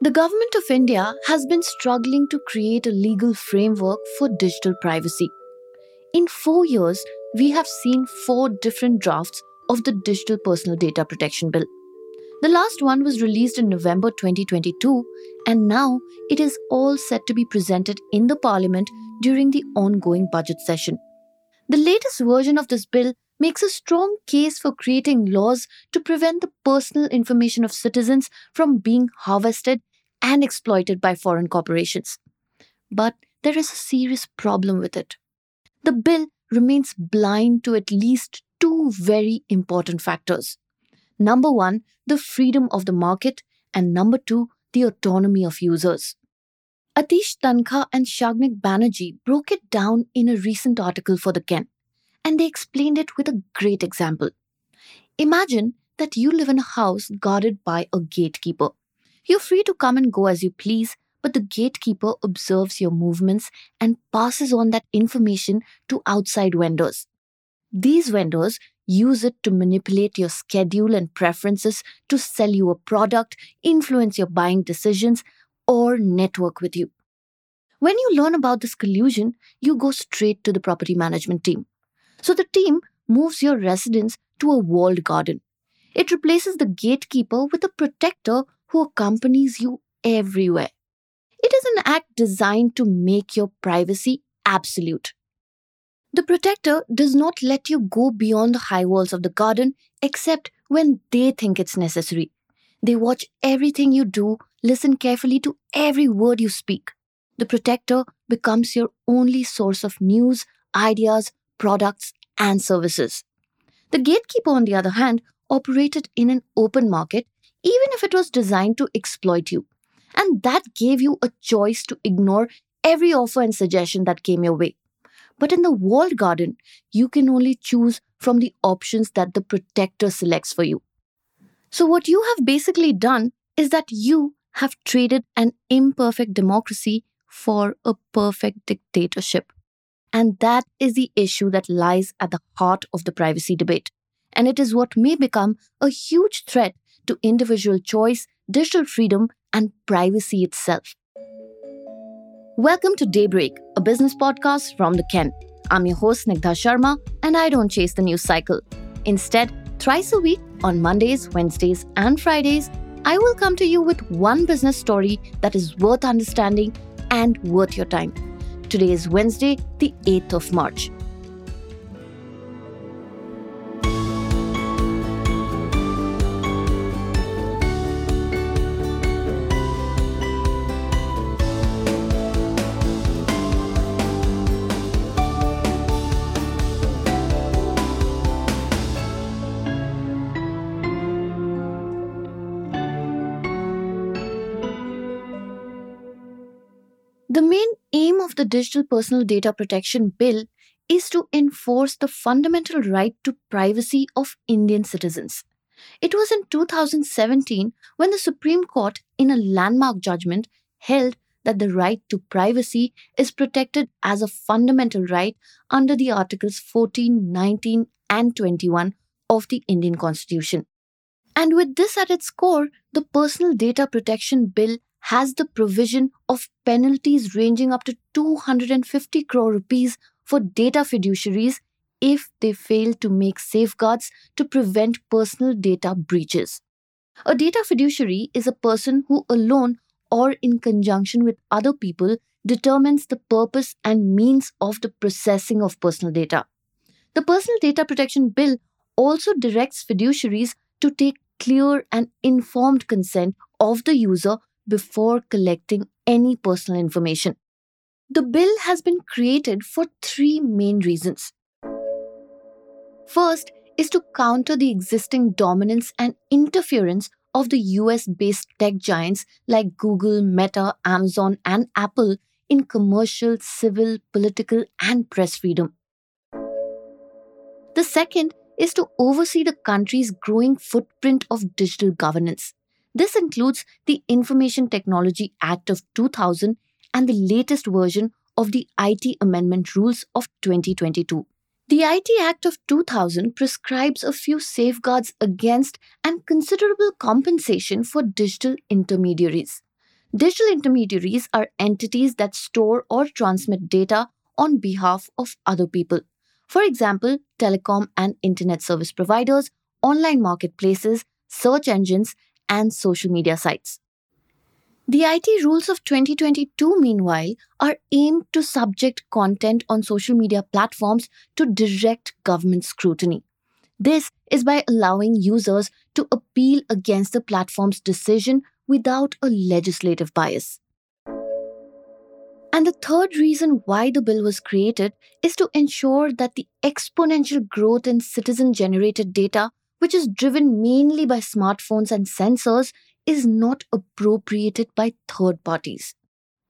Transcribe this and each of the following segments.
The Government of India has been struggling to create a legal framework for digital privacy. In four years, we have seen four different drafts of the Digital Personal Data Protection Bill. The last one was released in November 2022, and now it is all set to be presented in the Parliament during the ongoing budget session. The latest version of this bill makes a strong case for creating laws to prevent the personal information of citizens from being harvested and exploited by foreign corporations. But there is a serious problem with it. The bill remains blind to at least two very important factors. Number one, the freedom of the market, and number two, the autonomy of users. Atish Tankha and Shagnik Banerjee broke it down in a recent article for The Ken, and they explained it with a great example. Imagine that you live in a house guarded by a gatekeeper. You're free to come and go as you please, but the gatekeeper observes your movements and passes on that information to outside vendors. These vendors use it to manipulate your schedule and preferences to sell you a product, influence your buying decisions, or network with you. When you learn about this collusion, you go straight to the property management team. So the team moves your residence to a walled garden. It replaces the gatekeeper with a protector who accompanies you everywhere. It is an act designed to make your privacy absolute. The protector does not let you go beyond the high walls of the garden except when they think it's necessary. They watch everything you do, listen carefully to every word you speak. The protector becomes your only source of news, ideas, products, and services. The gatekeeper, on the other hand, operated in an open market, even if it was designed to exploit you. And that gave you a choice to ignore every offer and suggestion that came your way. But in the walled garden, you can only choose from the options that the protector selects for you. So, what you have basically done is that you have traded an imperfect democracy for a perfect dictatorship. And that is the issue that lies at the heart of the privacy debate. And it is what may become a huge threat to individual choice, digital freedom, and privacy itself. Welcome to Daybreak, a business podcast from the Ken. I'm your host, Snigdha Sharma, and I don't chase the news cycle. Instead, thrice a week on Mondays, Wednesdays, and Fridays, I will come to you with one business story that is worth understanding and worth your time. Today is Wednesday, the 8th of March. The main aim of the Digital Personal Data Protection Bill is to enforce the fundamental right to privacy of Indian citizens. It was in 2017 when the Supreme Court, in a landmark judgment, held that the right to privacy is protected as a fundamental right under the Articles 14, 19, and 21 of the Indian Constitution. And with this at its core, the Personal Data Protection Bill has the provision of penalties ranging up to 250 crore rupees for data fiduciaries if they fail to make safeguards to prevent personal data breaches. A data fiduciary is a person who alone or in conjunction with other people determines the purpose and means of the processing of personal data. The Personal Data Protection Bill also directs fiduciaries to take clear and informed consent of the user before collecting any personal information. The bill has been created for three main reasons. First is to counter the existing dominance and interference of the US based tech giants like Google, Meta, Amazon, and Apple in commercial, civil, political, and press freedom. The second is to oversee the country's growing footprint of digital governance. This includes the Information Technology Act of 2000 and the latest version of the IT Amendment Rules of 2022. The IT Act of 2000 prescribes a few safeguards against and considerable compensation for digital intermediaries. Digital intermediaries are entities that store or transmit data on behalf of other people. For example, telecom and internet service providers, online marketplaces, search engines, and social media sites. The IT rules of 2022, meanwhile, are aimed to subject content on social media platforms to direct government scrutiny. This is by allowing users to appeal against the platform's decision without a legislative bias. And the third reason why the bill was created is to ensure that the exponential growth in citizen generated data, which is driven mainly by smartphones and sensors, is not appropriated by third parties.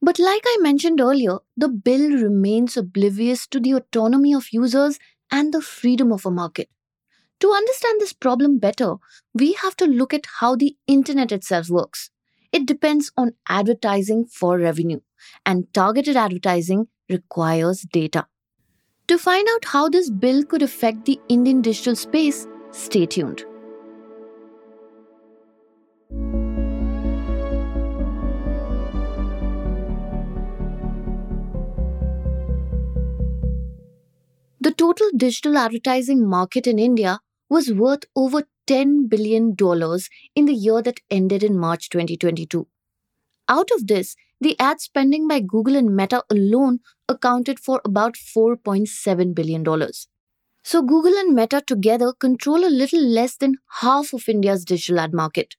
But like I mentioned earlier, the bill remains oblivious to the autonomy of users and the freedom of a market. To understand this problem better, we have to look at how the internet itself works. It depends on advertising for revenue, and targeted advertising requires data. To find out how this bill could affect the Indian digital space, stay tuned. The total digital advertising market in India was worth over $10 billion in the year that ended in March 2022. Out of this, the ad spending by Google and Meta alone accounted for about $4.7 billion. So, Google and Meta together control a little less than half of India's digital ad market.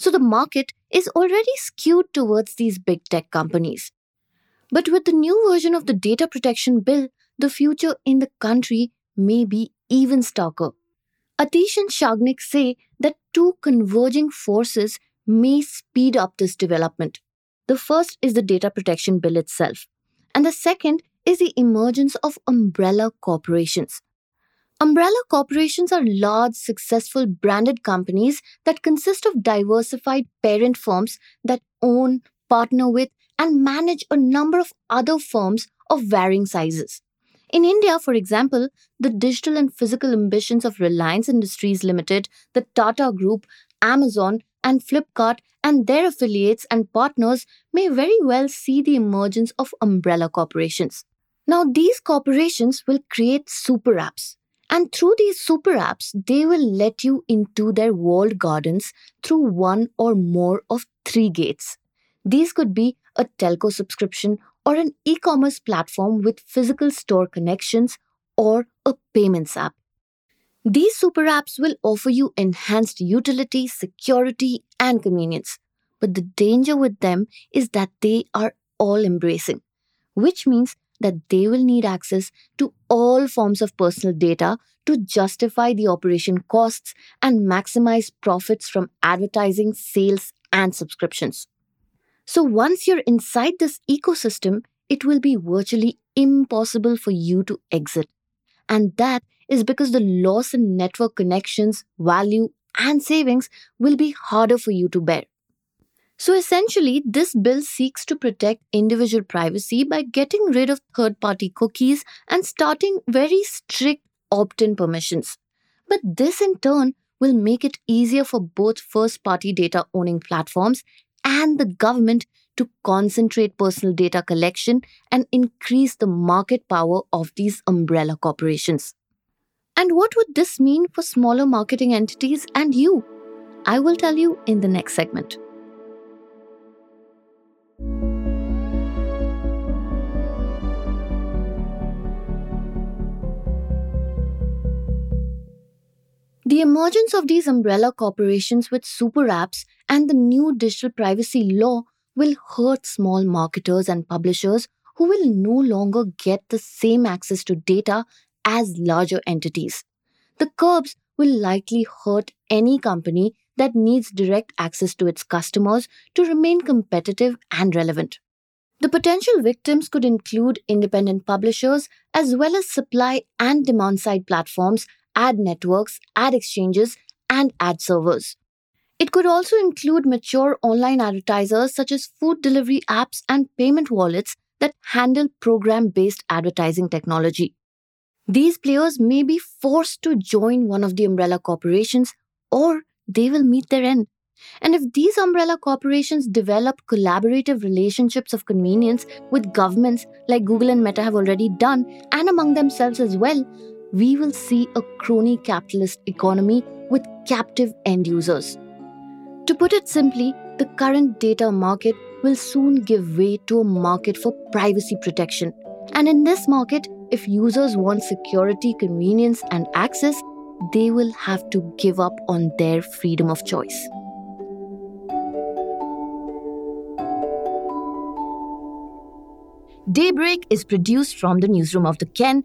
So, the market is already skewed towards these big tech companies. But with the new version of the Data Protection Bill, the future in the country may be even starker. Atish and Shagnik say that two converging forces may speed up this development. The first is the data protection bill itself, and the second is the emergence of umbrella corporations. Umbrella corporations are large, successful branded companies that consist of diversified parent firms that own, partner with, and manage a number of other firms of varying sizes. In India, for example, the digital and physical ambitions of Reliance Industries Limited, the Tata Group, Amazon, and Flipkart and their affiliates and partners may very well see the emergence of umbrella corporations. Now, these corporations will create super apps. And through these super apps, they will let you into their walled gardens through one or more of three gates. These could be a telco subscription or an e commerce platform with physical store connections or a payments app. These super apps will offer you enhanced utility, security, and convenience. But the danger with them is that they are all embracing, which means that they will need access to all forms of personal data to justify the operation costs and maximize profits from advertising, sales, and subscriptions. So once you're inside this ecosystem, it will be virtually impossible for you to exit. And that is because the loss in network connections, value, and savings will be harder for you to bear. So essentially, this bill seeks to protect individual privacy by getting rid of third party cookies and starting very strict opt in permissions. But this in turn will make it easier for both first party data owning platforms and the government to concentrate personal data collection and increase the market power of these umbrella corporations. And what would this mean for smaller marketing entities and you? I will tell you in the next segment. The emergence of these umbrella corporations with super apps and the new digital privacy law will hurt small marketers and publishers who will no longer get the same access to data as larger entities. The curbs will likely hurt any company that needs direct access to its customers to remain competitive and relevant. The potential victims could include independent publishers as well as supply and demand side platforms ad networks, ad exchanges, and ad servers. It could also include mature online advertisers such as food delivery apps and payment wallets that handle program based advertising technology. These players may be forced to join one of the umbrella corporations or they will meet their end And if these umbrella corporations develop collaborative relationships of convenience with governments like Google and Meta have already done, and among themselves as well, we will see a crony capitalist economy with captive end users. To put it simply, the current data market will soon give way to a market for privacy protection. And in this market, if users want security, convenience, and access, they will have to give up on their freedom of choice. Daybreak is produced from the newsroom of The Ken,